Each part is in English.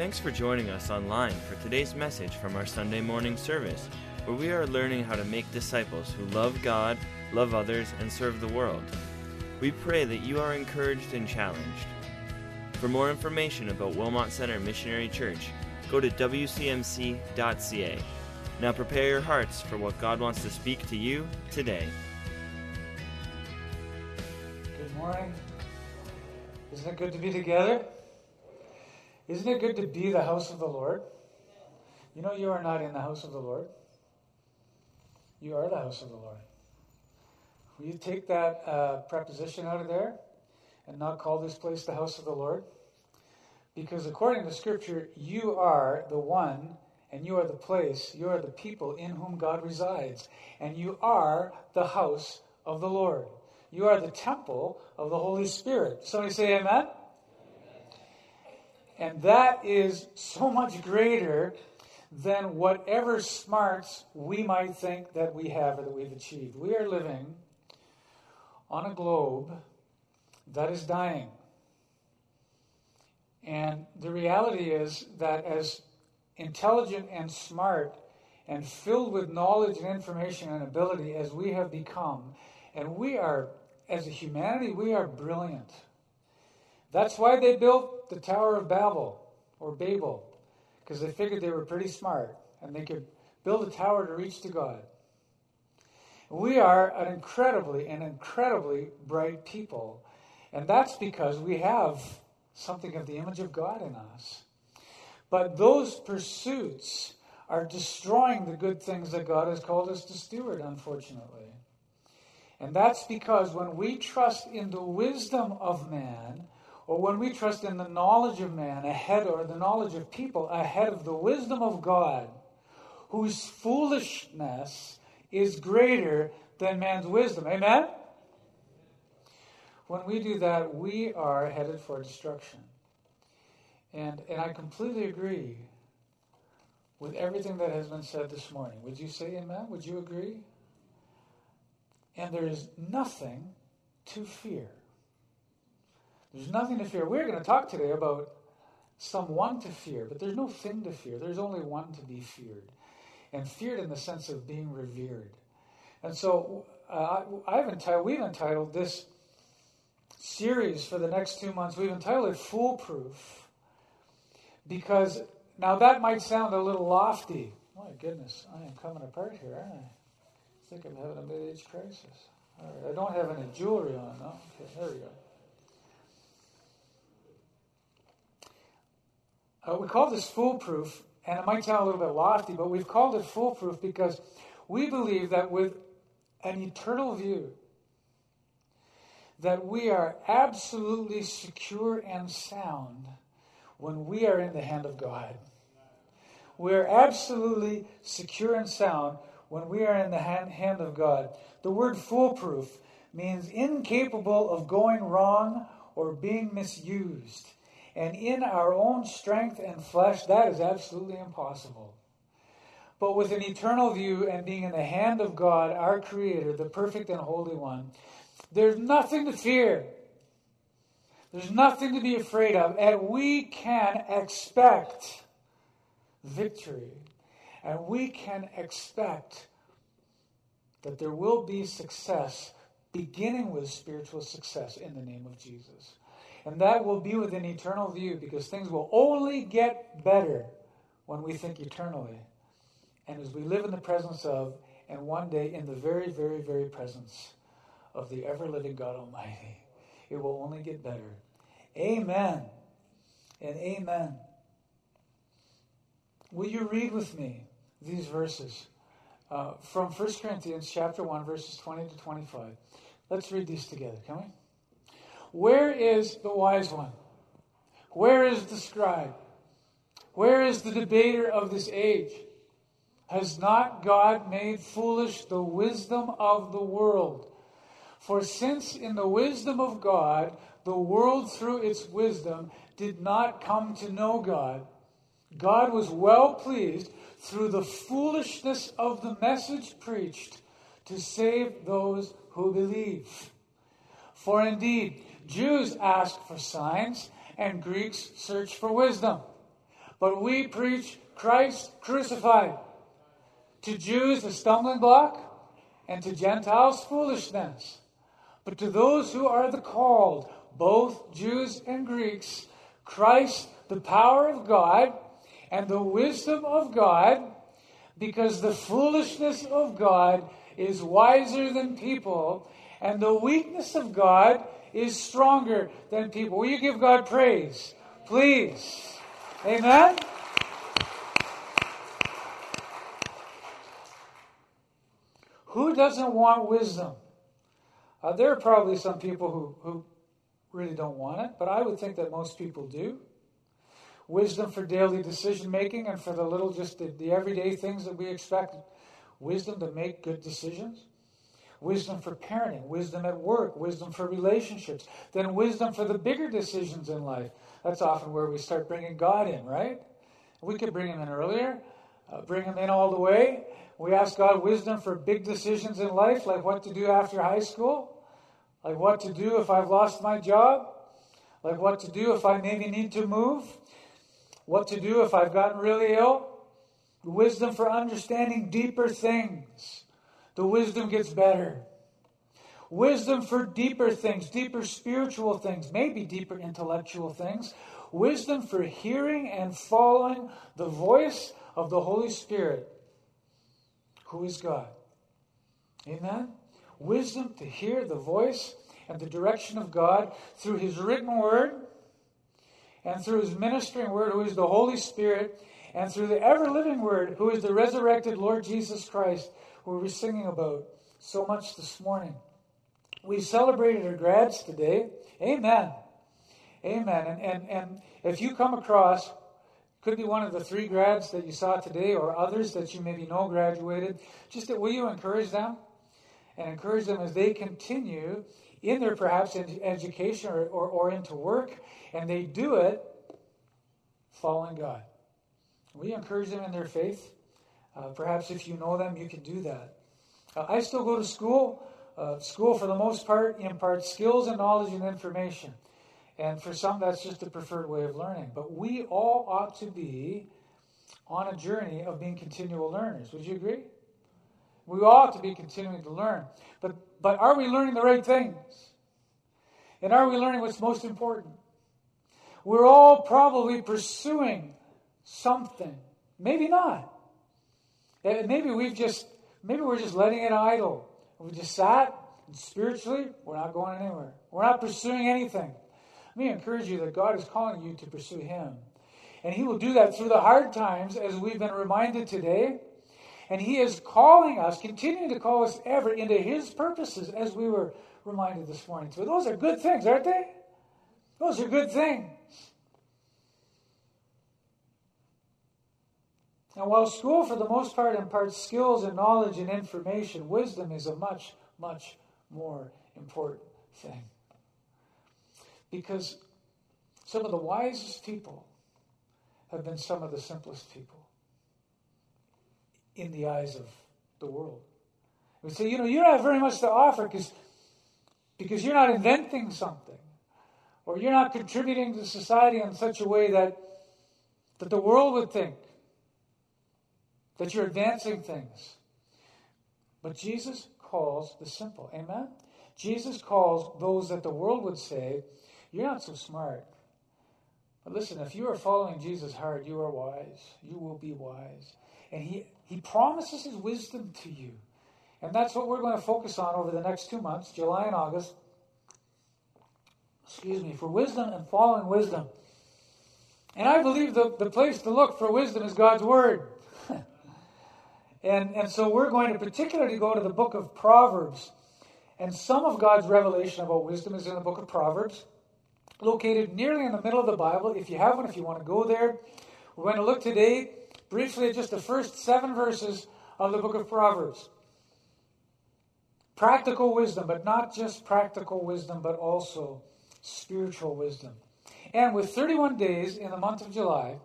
Thanks for joining us online for today's message from our Sunday morning service, where we are learning how to make disciples who love God, love others, and serve the world. We pray that you are encouraged and challenged. For more information about Wilmot Center Missionary Church, go to wcmc.ca. Now prepare your hearts for what God wants to speak to you today. Good morning. Isn't it good to be together? Isn't it good to be the house of the Lord? You know, you are not in the house of the Lord. You are the house of the Lord. Will you take that uh, preposition out of there and not call this place the house of the Lord? Because according to Scripture, you are the one and you are the place, you are the people in whom God resides, and you are the house of the Lord. You are the temple of the Holy Spirit. Somebody say amen? And that is so much greater than whatever smarts we might think that we have or that we've achieved. We are living on a globe that is dying. And the reality is that as intelligent and smart and filled with knowledge and information and ability as we have become, and we are, as a humanity, we are brilliant. That's why they built the Tower of Babel or Babel, because they figured they were pretty smart and they could build a tower to reach to God. We are an incredibly and incredibly bright people. And that's because we have something of the image of God in us. But those pursuits are destroying the good things that God has called us to steward, unfortunately. And that's because when we trust in the wisdom of man, or when we trust in the knowledge of man ahead, or the knowledge of people ahead of the wisdom of God, whose foolishness is greater than man's wisdom. Amen? When we do that, we are headed for destruction. And, and I completely agree with everything that has been said this morning. Would you say amen? Would you agree? And there is nothing to fear. There's nothing to fear. We're going to talk today about someone to fear, but there's no thing to fear. There's only one to be feared. And feared in the sense of being revered. And so uh, I've entitled, we've entitled this series for the next two months, we've entitled it Foolproof. Because now that might sound a little lofty. My goodness, I am coming apart here, aren't I? I think I'm having a mid-age crisis. All right, I don't have any jewelry on, no? Okay, there we go. Uh, we call this foolproof, and it might sound a little bit lofty, but we've called it foolproof because we believe that with an eternal view, that we are absolutely secure and sound when we are in the hand of God. We are absolutely secure and sound when we are in the hand of God. The word foolproof means incapable of going wrong or being misused. And in our own strength and flesh, that is absolutely impossible. But with an eternal view and being in the hand of God, our Creator, the perfect and holy one, there's nothing to fear. There's nothing to be afraid of. And we can expect victory. And we can expect that there will be success, beginning with spiritual success in the name of Jesus. And that will be with an eternal view because things will only get better when we think eternally. And as we live in the presence of, and one day in the very, very, very presence of the ever living God Almighty. It will only get better. Amen and amen. Will you read with me these verses uh, from 1 Corinthians chapter 1, verses 20 to 25? Let's read these together, can we? Where is the wise one? Where is the scribe? Where is the debater of this age? Has not God made foolish the wisdom of the world? For since in the wisdom of God, the world through its wisdom did not come to know God, God was well pleased through the foolishness of the message preached to save those who believe. For indeed, Jews ask for signs and Greeks search for wisdom. But we preach Christ crucified. To Jews, a stumbling block, and to Gentiles, foolishness. But to those who are the called, both Jews and Greeks, Christ, the power of God and the wisdom of God, because the foolishness of God is wiser than people, and the weakness of God is stronger than people. Will you give God praise? Please. Amen? Who doesn't want wisdom? Uh, there are probably some people who, who really don't want it, but I would think that most people do. Wisdom for daily decision making and for the little, just the, the everyday things that we expect. Wisdom to make good decisions. Wisdom for parenting, wisdom at work, wisdom for relationships, then wisdom for the bigger decisions in life. That's often where we start bringing God in, right? We could bring him in earlier, uh, bring him in all the way. We ask God wisdom for big decisions in life, like what to do after high school, like what to do if I've lost my job, like what to do if I maybe need to move, what to do if I've gotten really ill. Wisdom for understanding deeper things. The wisdom gets better. Wisdom for deeper things, deeper spiritual things, maybe deeper intellectual things. Wisdom for hearing and following the voice of the Holy Spirit, who is God. Amen? wisdom to hear the voice and the direction of God through His written word and through His ministering word, who is the Holy Spirit, and through the ever living word, who is the resurrected Lord Jesus Christ, who we're singing about so much this morning. We celebrated our grads today. Amen. Amen. And, and, and if you come across, could be one of the three grads that you saw today or others that you maybe know graduated, just that will you encourage them? and encourage them as they continue in their perhaps education or, or, or into work, and they do it following God. We encourage them in their faith. Uh, perhaps if you know them, you can do that. Uh, I still go to school. Uh, school, for the most part, imparts skills and knowledge and information. And for some, that's just the preferred way of learning. But we all ought to be on a journey of being continual learners. Would you agree? We ought to be continuing to learn. But, but are we learning the right things? And are we learning what's most important? We're all probably pursuing something. Maybe not. Eh, maybe we've just, maybe we're just letting it idle. We just sat, and spiritually, we're not going anywhere. We're not pursuing anything. Let me encourage you that God is calling you to pursue Him. And He will do that through the hard times, as we've been reminded today. And He is calling us, continuing to call us ever into His purposes, as we were reminded this morning. So those are good things, aren't they? Those are good things. And while school, for the most part, imparts skills and knowledge and information, wisdom is a much, much more important thing. Because some of the wisest people have been some of the simplest people in the eyes of the world. We say, you know, you don't have very much to offer because because you're not inventing something, or you're not contributing to society in such a way that that the world would think that you're advancing things. But Jesus calls the simple. Amen? Jesus calls those that the world would say, You're not so smart. But listen, if you are following Jesus hard, you are wise. You will be wise. And he, he promises his wisdom to you. And that's what we're going to focus on over the next two months, July and August. Excuse me, for wisdom and following wisdom. And I believe the, the place to look for wisdom is God's Word. And, and so we're going to particularly go to the book of Proverbs. And some of God's revelation about wisdom is in the book of Proverbs, located nearly in the middle of the Bible. If you have one, if you want to go there, we're going to look today briefly at just the first seven verses of the book of Proverbs. Practical wisdom, but not just practical wisdom, but also spiritual wisdom. And with 31 days in the month of July,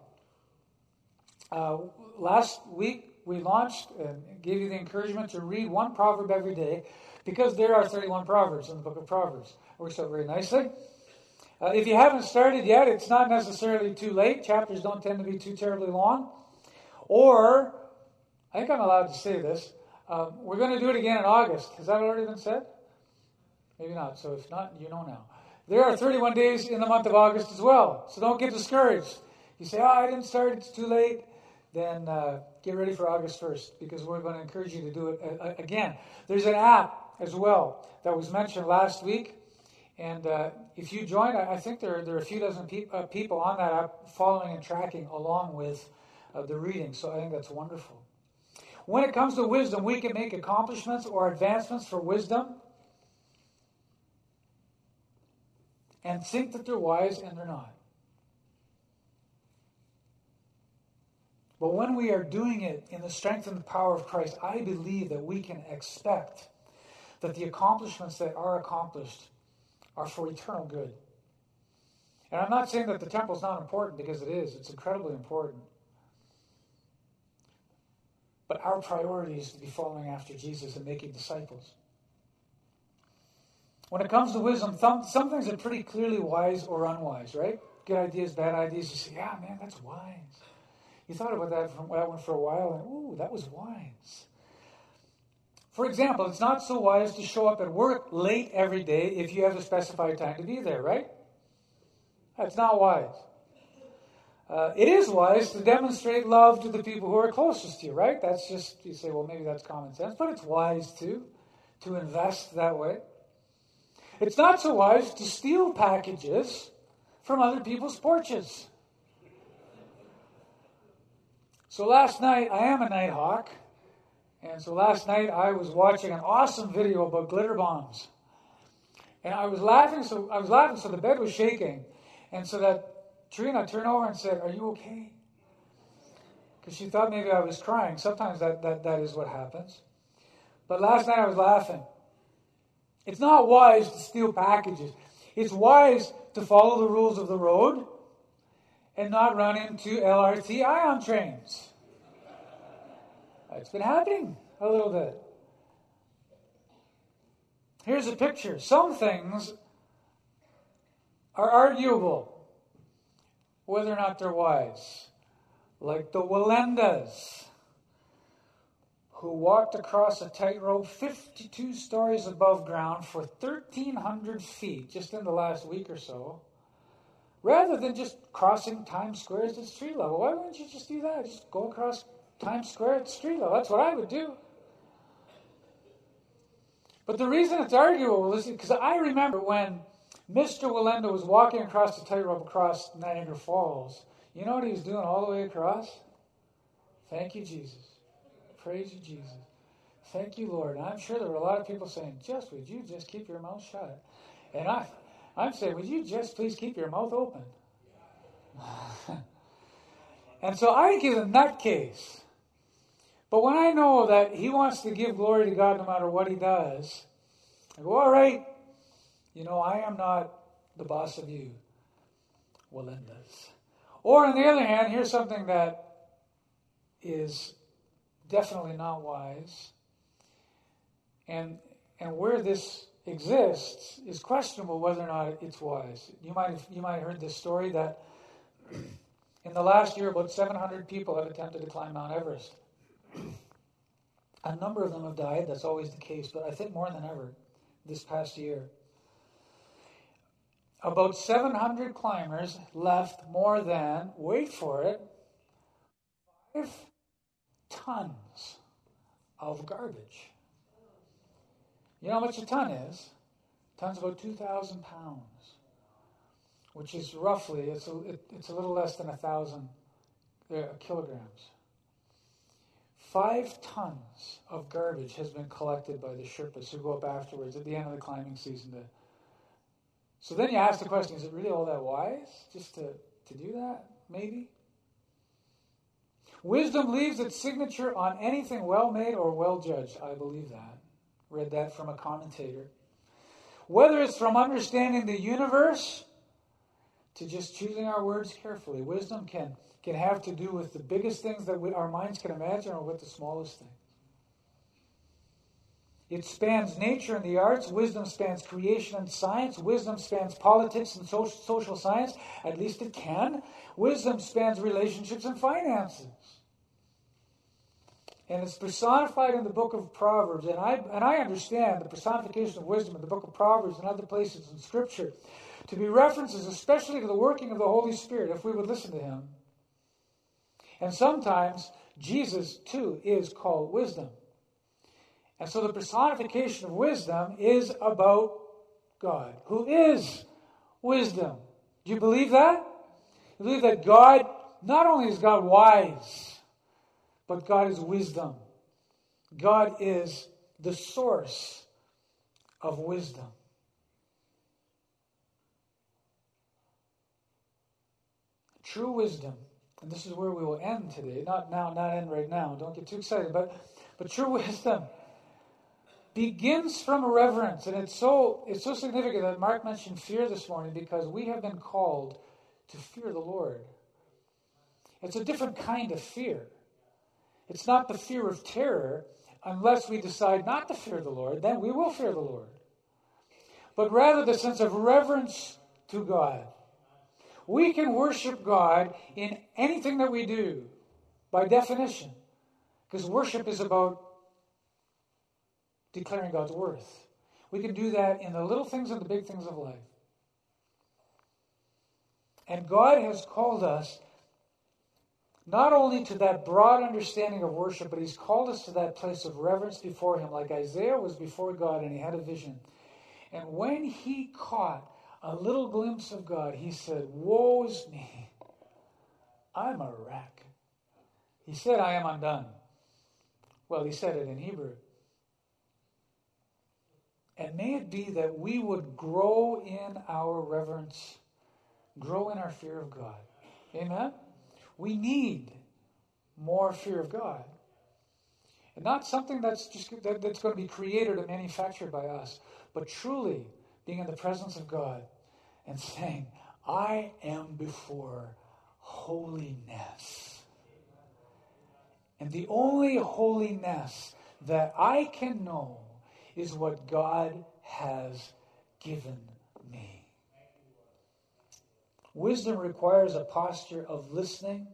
uh, last week we launched and gave you the encouragement to read one proverb every day because there are 31 proverbs in the book of Proverbs. It Works out very nicely. Uh, if you haven't started yet, it's not necessarily too late. Chapters don't tend to be too terribly long. Or, I think I'm allowed to say this, um, we're going to do it again in August. Has that already been said? Maybe not. So if not, you know now. There are 31 days in the month of August as well. So don't get discouraged. You say, oh, I didn't start, it's too late. Then uh, get ready for August 1st because we're going to encourage you to do it uh, again. There's an app as well that was mentioned last week. And uh, if you join, I, I, think there, there are a few dozen pe- uh, people on that app following and tracking along with uh, the reading. So I think that's wonderful. When it comes to wisdom, we can make accomplishments or advancements for wisdom and think that they're wise and they're not. But when we are doing it in the strength and the power of Christ, I believe that we can expect that the accomplishments that are accomplished are for eternal good. And I'm not saying that the temple is not important because it is, it's incredibly important. But our priority is to be following after Jesus and making disciples. When it comes to wisdom, some things are pretty clearly wise or unwise, right? Good ideas, bad ideas. You say, yeah, man, that's wise. You thought about that, from, that one for a while, and ooh, that was wise. For example, it's not so wise to show up at work late every day if you have a specified time to be there, right? That's not wise. Uh, it is wise to demonstrate love to the people who are closest to you, right? That's just, you say, well, maybe that's common sense, but it's wise too, to invest that way. It's not so wise to steal packages from other people's porches. So last night, I am a Nighthawk. And so last night I was watching an awesome video about glitter bombs. And I was laughing, so I was laughing, so the bed was shaking. And so that Trina turned over and said, Are you okay? Because she thought maybe I was crying. Sometimes that, that, that is what happens. But last night I was laughing. It's not wise to steal packages. It's wise to follow the rules of the road and not run into LRT ion trains. It's been happening a little bit. Here's a picture. Some things are arguable whether or not they're wise, like the Wallendas, who walked across a tightrope 52 stories above ground for 1,300 feet just in the last week or so, rather than just crossing Times Square at street level. Why wouldn't you just do that? Just go across Times Square at street level. That's what I would do. But the reason it's arguable is because I remember when Mr. Wallenda was walking across the tightrope across Niagara Falls. You know what he was doing all the way across? Thank you, Jesus. Praise you, Jesus. Thank you, Lord. And I'm sure there were a lot of people saying, just would you just keep your mouth shut? And I, I'm saying, would you just please keep your mouth open? and so I think he's a nutcase. But when I know that he wants to give glory to God no matter what he does, I go, all right, you know, I am not the boss of you. Wallendas. Or on the other hand, here's something that is definitely not wise. And and where this exists is questionable whether or not it's wise. You might have, you might have heard this story that in the last year about 700 people have attempted to climb Mount Everest. A number of them have died. That's always the case, but I think more than ever this past year. About 700 climbers left more than, wait for it, five tons of garbage. You know how much a ton is? A ton's about 2,000 pounds, which is roughly, it's a, it, it's a little less than a 1,000 uh, kilograms. Five tons of garbage has been collected by the Sherpas who go up afterwards at the end of the climbing season. To, so then you ask the question is it really all that wise just to, to do that? Maybe. Wisdom leaves its signature on anything well made or well judged. I believe that. Read that from a commentator. Whether it's from understanding the universe to just choosing our words carefully, wisdom can can have to do with the biggest things that we, our minds can imagine or with the smallest things. It spans nature and the arts. Wisdom spans creation and science. Wisdom spans politics and social, social science. At least it can. Wisdom spans relationships and finances. And it's personified in the book of Proverbs. And I, and I understand the personification of wisdom in the book of Proverbs and other places in Scripture to be references, especially to the working of the Holy Spirit, if we would listen to Him. And sometimes Jesus, too, is called wisdom. And so the personification of wisdom is about God, who is wisdom. Do you believe that? You believe that God, not only is God wise, but God is wisdom. God is the source of wisdom. True wisdom, and this is where we will end today. Not now, not end right now. Don't get too excited, but but true wisdom begins from a reverence, and it's so it's so significant that Mark mentioned fear this morning because we have been called to fear the Lord. It's a different kind of fear. It's not the fear of terror, unless we decide not to fear the Lord, then we will fear the Lord. But rather the sense of reverence to God. We can worship God in anything that we do, by definition, because worship is about declaring God's worth. We can do that in the little things and the big things of life. And God has called us not only to that broad understanding of worship, but He's called us to that place of reverence before Him, like Isaiah was before God and he had a vision. And when he caught a little glimpse of God, he said, Woe is me. I'm a wreck. He said, I am undone. Well, he said it in Hebrew. And may it be that we would grow in our reverence, grow in our fear of God. Amen? We need more fear of God. And not something that's just that, that's going to be created and manufactured by us, but truly being in the presence of God and saying, I am before holiness. And the only holiness that I can know is what God has given. Wisdom requires a posture of listening,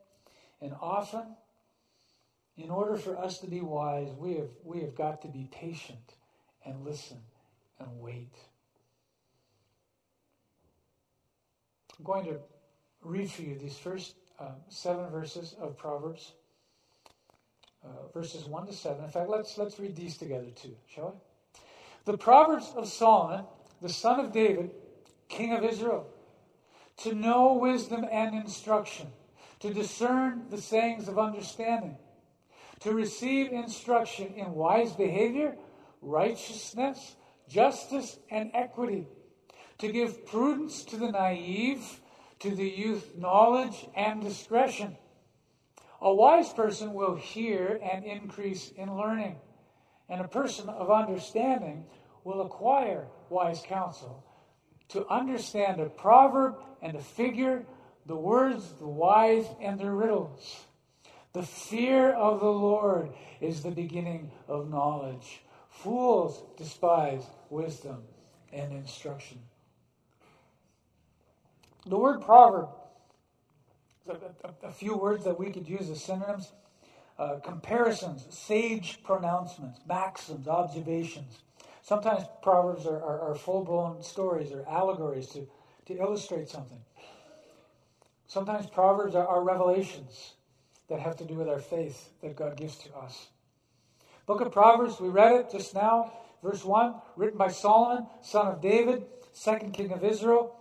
and often, in order for us to be wise, we have, we have got to be patient and listen and wait. I'm going to read for you these first uh, seven verses of Proverbs, uh, verses 1 to 7. In fact, let's, let's read these together too, shall we? The Proverbs of Solomon, the son of David, king of Israel, to know wisdom and instruction, to discern the sayings of understanding, to receive instruction in wise behavior, righteousness, justice, and equity, to give prudence to the naive, to the youth knowledge and discretion. A wise person will hear and increase in learning and a person of understanding will acquire wise counsel. To understand a proverb and a figure, the words, the wise, and their riddles. The fear of the Lord is the beginning of knowledge. Fools despise wisdom and instruction. The word proverb, a, a, a few words that we could use as synonyms uh, comparisons, sage pronouncements, maxims, observations. Sometimes proverbs are, are, are full blown stories or allegories to, to illustrate something. Sometimes proverbs are, are revelations that have to do with our faith that God gives to us. Book of Proverbs, we read it just now, verse 1, written by Solomon, son of David, second king of Israel,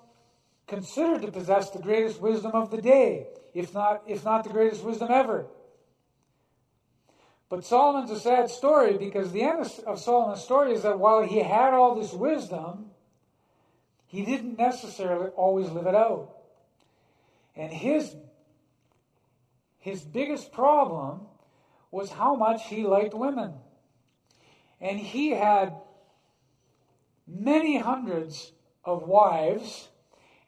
considered to possess the greatest wisdom of the day, if not, if not the greatest wisdom ever. But Solomon's a sad story because the end of Solomon's story is that while he had all this wisdom, he didn't necessarily always live it out. And his, his biggest problem was how much he liked women. And he had many hundreds of wives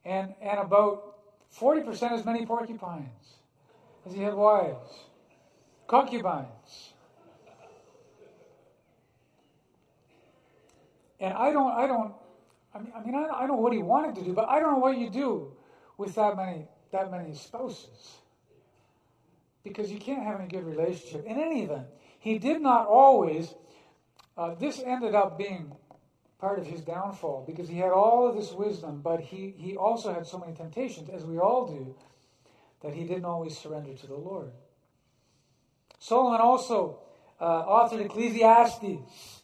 and, and about 40% as many porcupines as he had wives, concubines. And I don't, I don't, I mean, I, mean, I, know what he wanted to do, but I don't know what you do with that many, that many spouses. Because you can't have any good relationship. In any event, he did not always, uh, this ended up being part of his downfall because he had all of this wisdom, but he, he also had so many temptations, as we all do, that he didn't always surrender to the Lord. Solomon also uh, authored Ecclesiastes,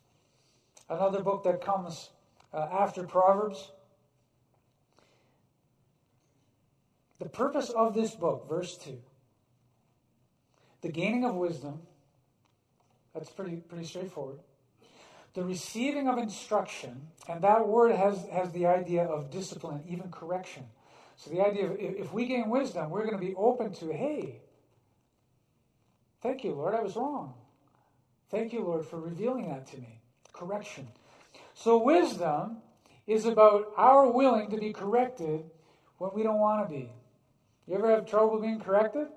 another book that comes uh, after Proverbs. The purpose of this book, verse 2, the gaining of wisdom, that's pretty, pretty straightforward. The receiving of instruction, and that word has, has the idea of discipline, even correction. So the idea of if, if we gain wisdom, we're going to be open to, hey, thank you, Lord, I was wrong. Thank you, Lord, for revealing that to me. Correction. So wisdom is about our willing to be corrected when we don't want to be. You ever have trouble being corrected?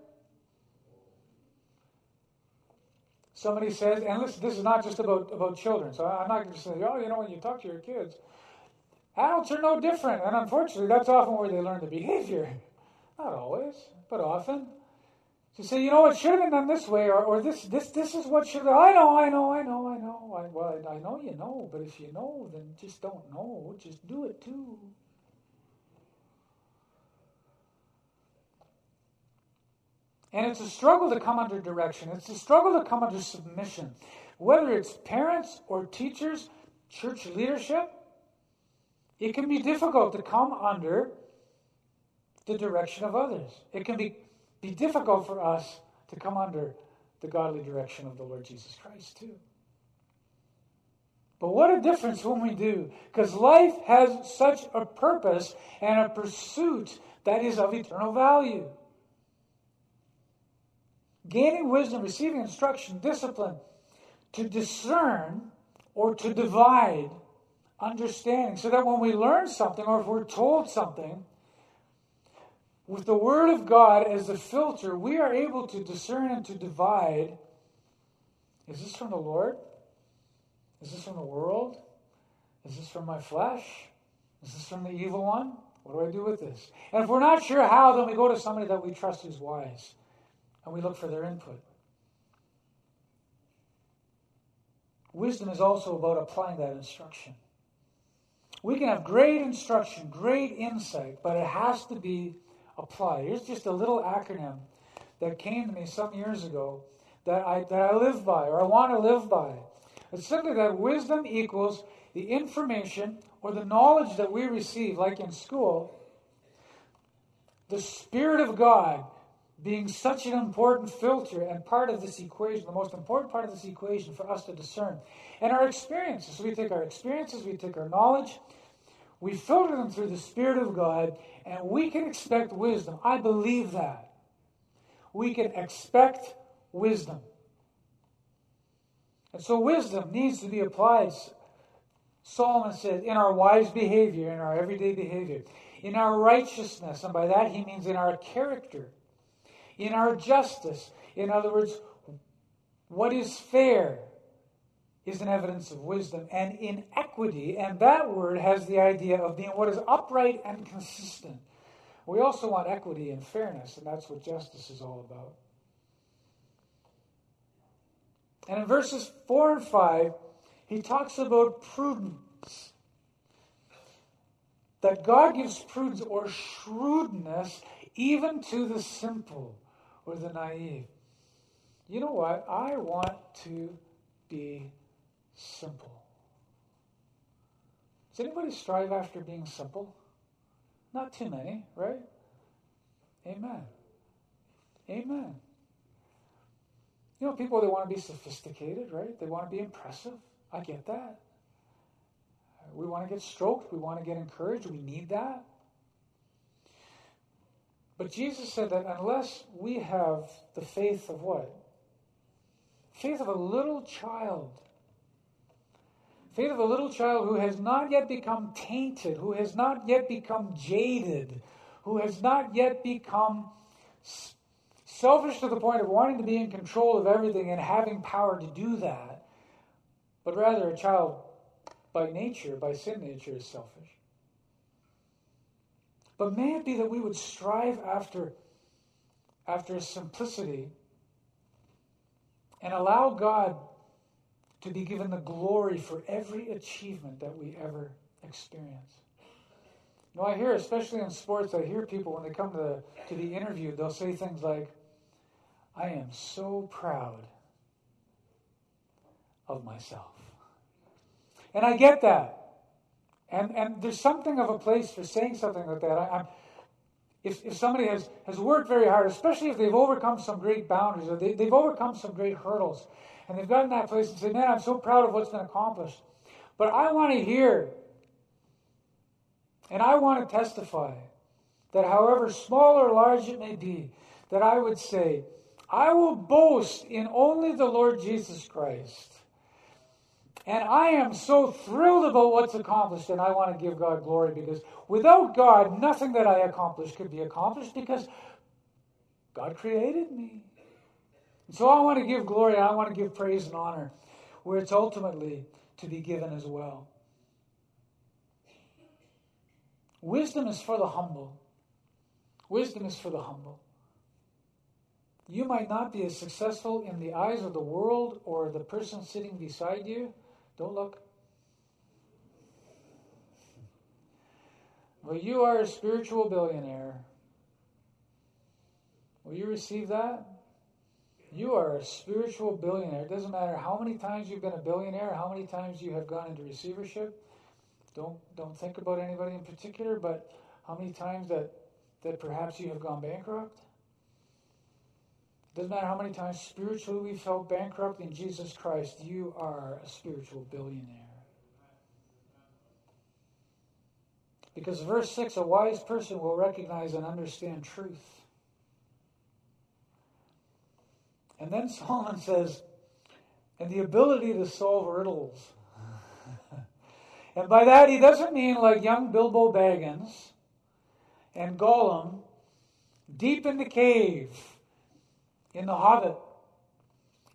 Somebody says, and listen, this is not just about, about children, so I'm not going to say, oh, you know, when you talk to your kids, Adults are no different, and unfortunately, that's often where they learn the behavior. Not always, but often. To say, you know, it should have been done this way, or, or this, this, this is what should. I know, I know, I know, I know. I, well, I, I know you know, but if you know, then just don't know. Just do it too. And it's a struggle to come under direction. It's a struggle to come under submission. Whether it's parents or teachers, church leadership, it can be difficult to come under the direction of others. It can be, be difficult for us to come under the godly direction of the Lord Jesus Christ, too. But what a difference when we do, because life has such a purpose and a pursuit that is of eternal value. Gaining wisdom, receiving instruction, discipline, to discern or to divide understanding so that when we learn something or if we're told something, with the Word of God as the filter, we are able to discern and to divide is this from the Lord? Is this from the world? Is this from my flesh? Is this from the evil one? What do I do with this? And if we're not sure how, then we go to somebody that we trust who's wise and we look for their input. Wisdom is also about applying that instruction. We can have great instruction, great insight, but it has to be applied. Here's just a little acronym that came to me some years ago that I, that I live by or I want to live by. It's simply that wisdom equals the information or the knowledge that we receive, like in school, the Spirit of God being such an important filter and part of this equation, the most important part of this equation for us to discern. And our experiences. So we take our experiences, we take our knowledge, we filter them through the Spirit of God, and we can expect wisdom. I believe that. We can expect wisdom. And so wisdom needs to be applied. Solomon says, in our wise behavior, in our everyday behavior, in our righteousness, and by that he means in our character in our justice. In other words, what is fair is an evidence of wisdom, and in equity, and that word has the idea of being what is upright and consistent. We also want equity and fairness, and that's what justice is all about. And in verses 4 and 5, he talks about prudence. That God gives prudence or shrewdness even to the simple or the naive. You know what? I want to be simple. Does anybody strive after being simple? Not too many, right? Amen. Amen. You know, people, they want to be sophisticated, right? They want to be impressive. I get that. We want to get stroked. We want to get encouraged. We need that. But Jesus said that unless we have the faith of what? Faith of a little child. Faith of a little child who has not yet become tainted, who has not yet become jaded, who has not yet become selfish to the point of wanting to be in control of everything and having power to do that, but rather a child by nature, by sin nature, is selfish. But may it be that we would strive after, after simplicity and allow God to be given the glory for every achievement that we ever experience. You know, I hear, especially in sports, I hear people when they come to the, to the interview, they'll say things like, I am so proud of myself. And I get that. And, and there's something of a place for saying something like that. I, if, if somebody has, has worked very hard, especially if they've overcome some great boundaries or they, they've overcome some great hurdles, and they've gotten that place and say, Man, I'm so proud of what's been accomplished. But I want to hear, and I want to testify that however small or large it may be, that I would say, I will boast in only the Lord Jesus Christ. And I am so thrilled about what's accomplished, and I want to give God glory because without God, nothing that I accomplish could be accomplished because God created me. And so I want to give glory, I want to give praise and honor where it's ultimately to be given as well. Wisdom is for the humble. Wisdom is for the humble. You might not be as successful in the eyes of the world or the person sitting beside you. Don't look. Well, you are a spiritual billionaire. Will you receive that? You are a spiritual billionaire. It doesn't matter how many times you've been a billionaire, how many times you have gone into receivership. Don't don't think about anybody in particular, but how many times that that perhaps you have gone bankrupt. It doesn't matter how many times spiritually we felt bankrupt in Jesus Christ, you are a spiritual billionaire. Because verse 6 a wise person will recognize and understand truth. And then Solomon says, and the ability to solve riddles. and by that, he doesn't mean like young Bilbo Baggins and Gollum deep in the cave in The Hobbit.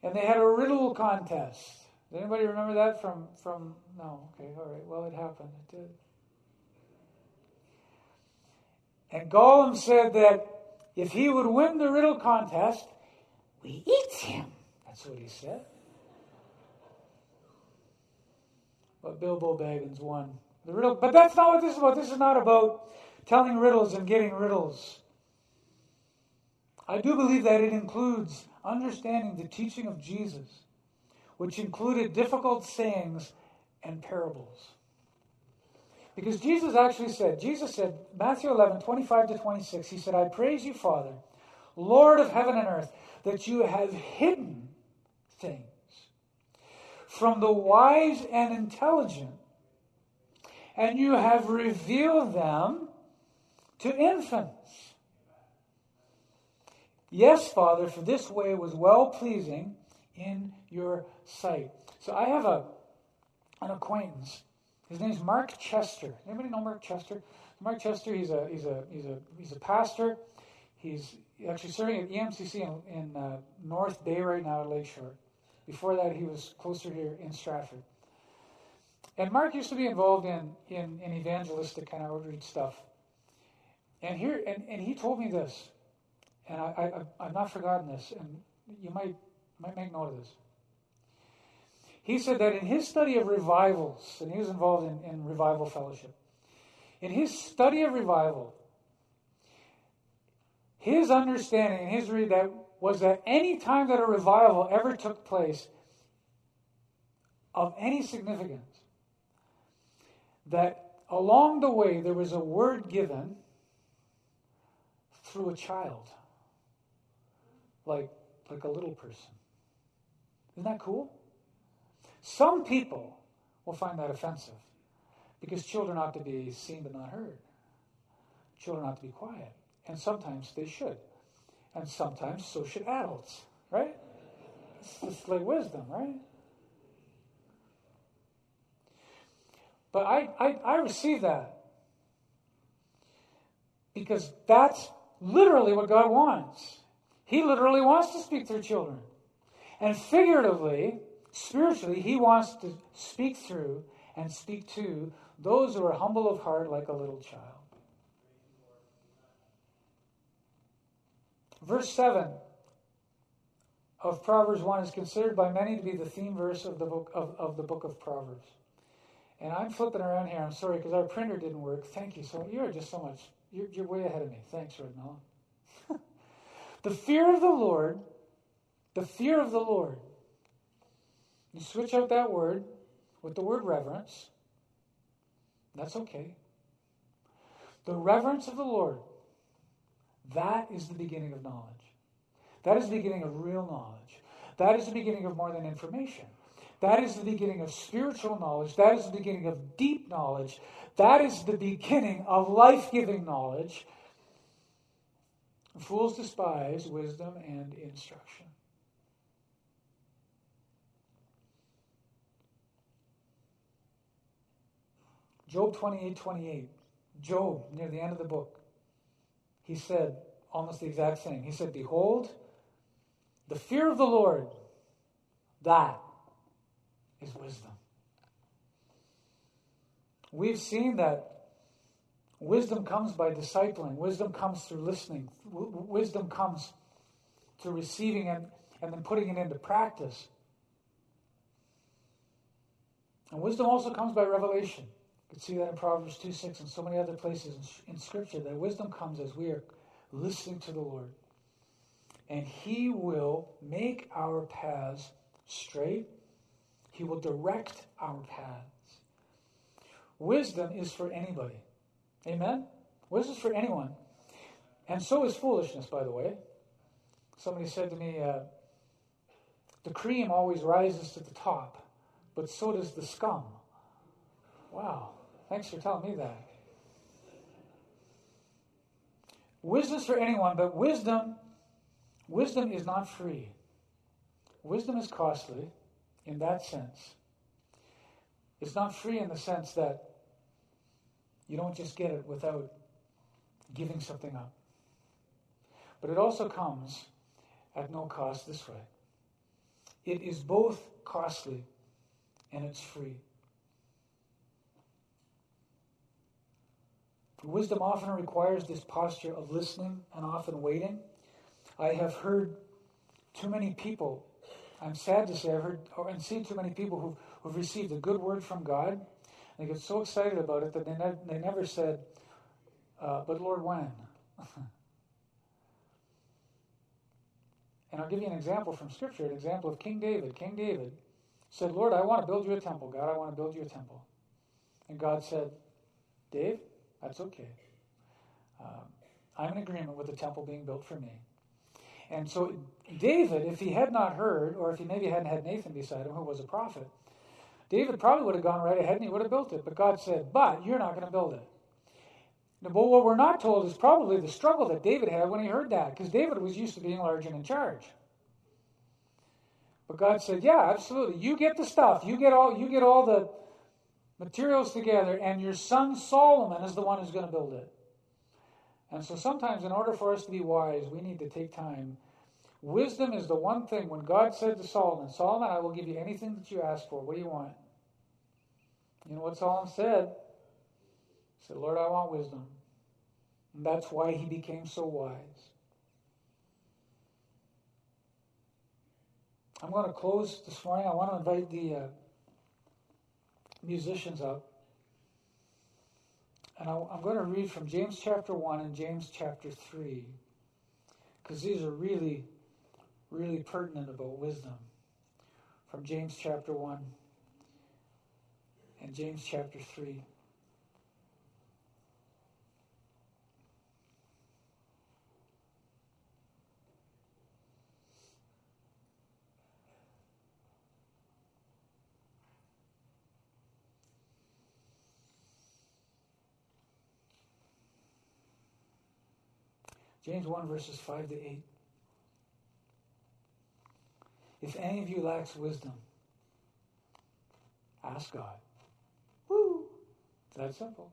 And they had a riddle contest. Does anybody remember that from, from no, okay, all right. Well, it happened. It did. And Gollum said that if he would win the riddle contest, we eat him. That's what he said. But Bilbo Baggins won the riddle. But that's not what this is about. This is not about telling riddles and getting riddles. I do believe that it includes understanding the teaching of Jesus, which included difficult sayings and parables. Because Jesus actually said, Jesus said, Matthew 11, 25 to 26, he said, I praise you, Father, Lord of heaven and earth, that you have hidden things from the wise and intelligent, and you have revealed them to infants. Yes, Father, for this way was well pleasing in your sight. So I have a an acquaintance. His name's Mark Chester. Anybody know Mark Chester? Mark Chester, he's a he's a he's a he's a pastor. He's actually serving at EMCC in, in uh, North Bay right now at Lakeshore. Before that, he was closer here in Stratford. And Mark used to be involved in, in, in evangelistic kind of outreach stuff. And here, and, and he told me this and I, I, I've not forgotten this, and you might, might make note of this. He said that in his study of revivals, and he was involved in, in revival fellowship, in his study of revival, his understanding, his read that was that any time that a revival ever took place of any significance, that along the way there was a word given through a child like, like a little person. Isn't that cool? Some people will find that offensive because children ought to be seen but not heard. Children ought to be quiet. And sometimes they should. And sometimes so should adults, right? It's just like wisdom, right? But I, I, I receive that because that's literally what God wants. He literally wants to speak through children. And figuratively, spiritually, he wants to speak through and speak to those who are humble of heart like a little child. Verse 7 of Proverbs 1 is considered by many to be the theme verse of the book of, of the book of Proverbs. And I'm flipping around here. I'm sorry because our printer didn't work. Thank you so You're just so much. You're, you're way ahead of me. Thanks, Rodnella. the fear of the Lord, the fear of the Lord. You switch out that word with the word reverence. That's okay. The reverence of the Lord, that is the beginning of knowledge. That is the beginning of real knowledge. That is the beginning of more than information. That is the beginning of spiritual knowledge. That is the beginning of deep knowledge. That is the beginning of life giving knowledge. Fools despise wisdom and instruction. Job 28 28. Job, near the end of the book, he said almost the exact same. He said, Behold, the fear of the Lord, that is wisdom. We've seen that wisdom comes by discipling, wisdom comes through listening, wisdom comes through receiving and, and then putting it into practice. And wisdom also comes by revelation. You can see that in Proverbs 2 6 and so many other places in, Scripture that wisdom comes as we are listening to the Lord and He will make our paths straight. He will direct our paths. Wisdom is for anybody. Amen? Wisdom is for anyone. And so is foolishness, by the way. Somebody said to me, uh, the cream always rises to the top, but so does the scum. Wow. Thanks for telling me that. Wisdom is for anyone, but wisdom Wisdom is not free. Wisdom is costly in that sense. It's not free in the sense that you don't just get it without giving something up. But it also comes at no cost this way. It is both costly and it's free. Wisdom often requires this posture of listening and often waiting. I have heard too many people, I'm sad to say, I've heard and seen too many people who've, who've received a good word from God. They get so excited about it that they, ne- they never said, uh, but Lord, when? and I'll give you an example from Scripture, an example of King David. King David said, Lord, I want to build you a temple. God, I want to build you a temple. And God said, Dave, that's okay. Um, I'm in agreement with the temple being built for me. And so David, if he had not heard, or if he maybe hadn't had Nathan beside him, who was a prophet, David probably would have gone right ahead and he would have built it. But God said, But you're not going to build it. Now, but what we're not told is probably the struggle that David had when he heard that, because David was used to being large and in charge. But God said, Yeah, absolutely. You get the stuff. You get all you get all the materials together, and your son Solomon is the one who's going to build it. And so sometimes, in order for us to be wise, we need to take time. Wisdom is the one thing when God said to Solomon, Solomon, I will give you anything that you ask for. What do you want? You know what Solomon said? He said, Lord, I want wisdom. And that's why he became so wise. I'm going to close this morning. I want to invite the uh, musicians up. And I, am going to read from James chapter 1 and James chapter 3, because these are really, really pertinent about wisdom. From James chapter 1 and James chapter 3. James 1, verses 5 to 8. If any of you lacks wisdom, ask God. Woo! It's that simple.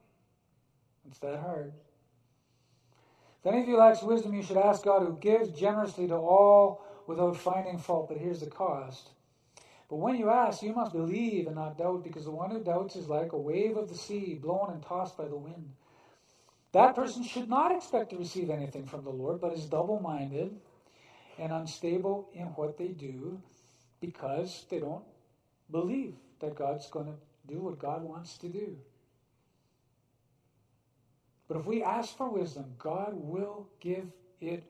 It's that hard. If any of you lacks wisdom, you should ask God who gives generously to all without finding fault. But here's the cost But when you ask, you must believe and not doubt, because the one who doubts is like a wave of the sea, blown and tossed by the wind. That person should not expect to receive anything from the Lord, but is double minded and unstable in what they do because they don't believe that God's going to do what God wants to do. But if we ask for wisdom, God will give it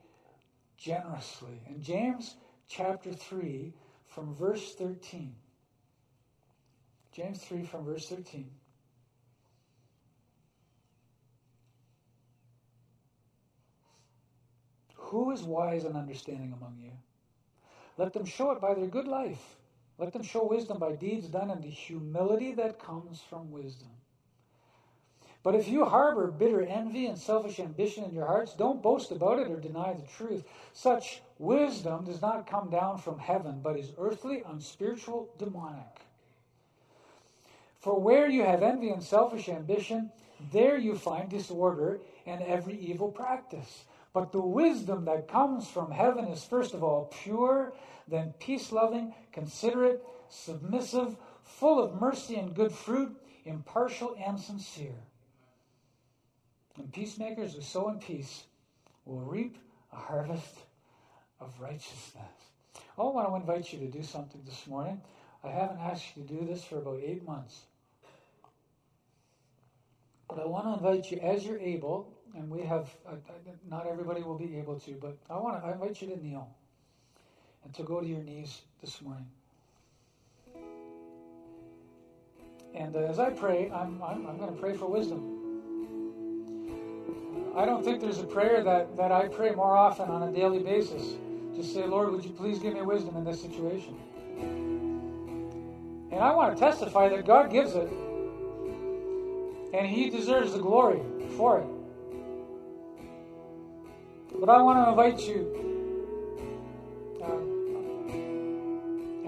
generously. In James chapter 3, from verse 13. James 3, from verse 13. Who is wise and understanding among you? Let them show it by their good life. Let them show wisdom by deeds done in the humility that comes from wisdom. But if you harbor bitter envy and selfish ambition in your hearts, don't boast about it or deny the truth. Such wisdom does not come down from heaven, but is earthly, unspiritual, demonic. For where you have envy and selfish ambition, there you find disorder and every evil practice. But the wisdom that comes from heaven is first of all pure, then peace loving, considerate, submissive, full of mercy and good fruit, impartial and sincere. And peacemakers who sow in peace will reap a harvest of righteousness. Oh, I want to invite you to do something this morning. I haven't asked you to do this for about eight months. But I want to invite you, as you're able, and we have, uh, not everybody will be able to, but I want to invite you to kneel and to go to your knees this morning. And uh, as I pray, I'm, I'm, I'm going to pray for wisdom. I don't think there's a prayer that, that I pray more often on a daily basis. Just say, Lord, would you please give me wisdom in this situation? And I want to testify that God gives it. And He deserves the glory for it. But I want to invite you. Uh,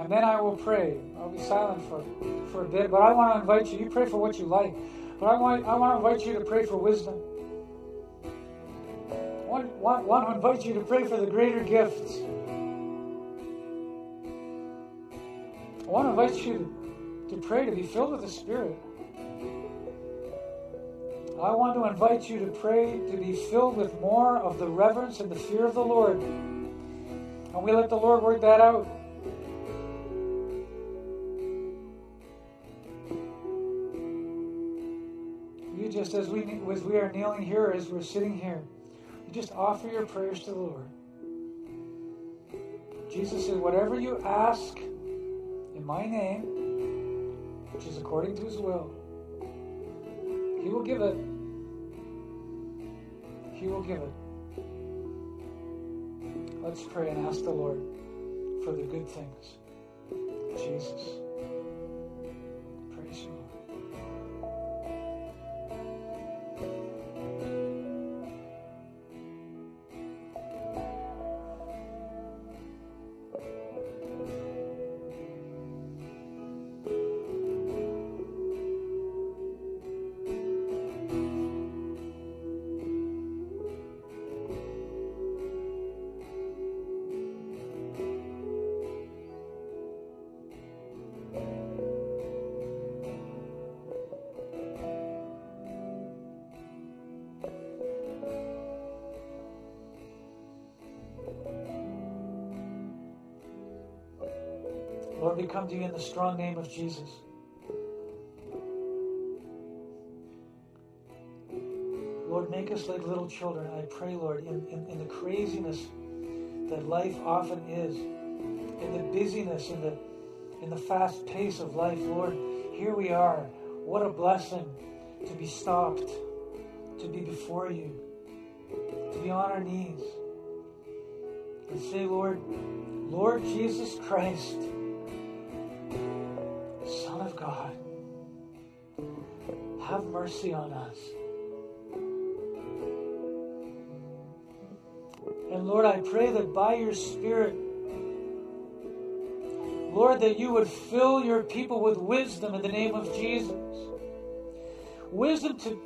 and then I will pray. I'll be silent for, for a bit. But I want to invite you. You pray for what you like. But I want, I want to invite you to pray for wisdom want, want, want to invite you to pray for the greater gifts. I want to invite you to pray to be filled with the Spirit. I want to invite you to pray to be filled with more of the reverence and the fear of the Lord. And we let the Lord work that out. You just as we as we are kneeling here, as we're sitting here. You just offer your prayers to the Lord. Jesus said, Whatever you ask in my name, which is according to his will, he will give it. He will give it. Let's pray and ask the Lord for the good things. Jesus. You in the strong name of Jesus. Lord, make us like little children. I pray, Lord, in, in, in the craziness that life often is, in the busyness, in the in the fast pace of life, Lord, here we are. What a blessing to be stopped, to be before you, to be on our knees, and say, Lord, Lord Jesus Christ, God, have mercy on us. And Lord, I pray that by your Spirit, Lord, that you would fill your people with wisdom in the name of Jesus. Wisdom to,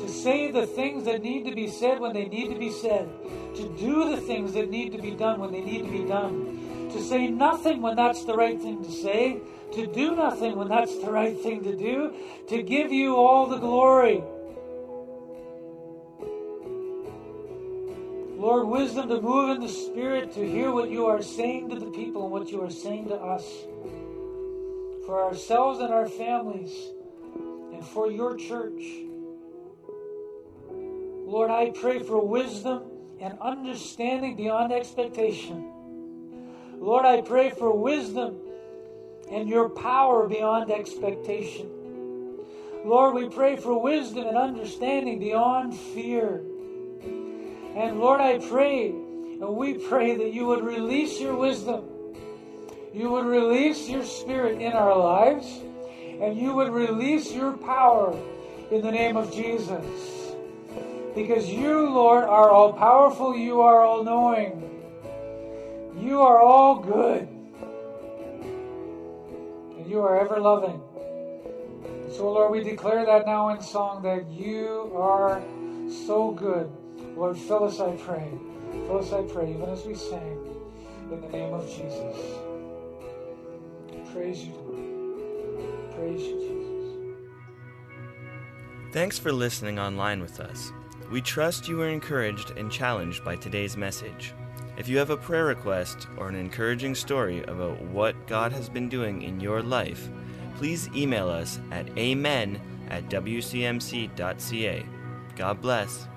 to say the things that need to be said when they need to be said, to do the things that need to be done when they need to be done to say nothing when that's the right thing to say, to do nothing when that's the right thing to do, to give you all the glory. Lord, wisdom to move in the Spirit, to hear what you are saying to the people and what you are saying to us, for ourselves and our families, and for your church. Lord, I pray for wisdom and understanding beyond expectation. Lord, I pray for wisdom and your power beyond expectation. Lord, we pray for wisdom and understanding beyond fear. And Lord, I pray, and we pray that you would release your wisdom. You would release your spirit in our lives, and you would release your power in the name of Jesus. Because you, Lord, are all powerful, you are all knowing, you are all good, and you are ever loving. So, Lord, we declare that now in song that you are so good. Lord, fill us, I pray. Fill us, I pray, even as we sing, in the name of Jesus. Praise you, Lord. Praise you, Jesus. Thanks for listening online with us. We trust you were encouraged and challenged by today's message. If you have a prayer request or an encouraging story about what God has been doing in your life, please email us at amen at wcmc.ca. God bless.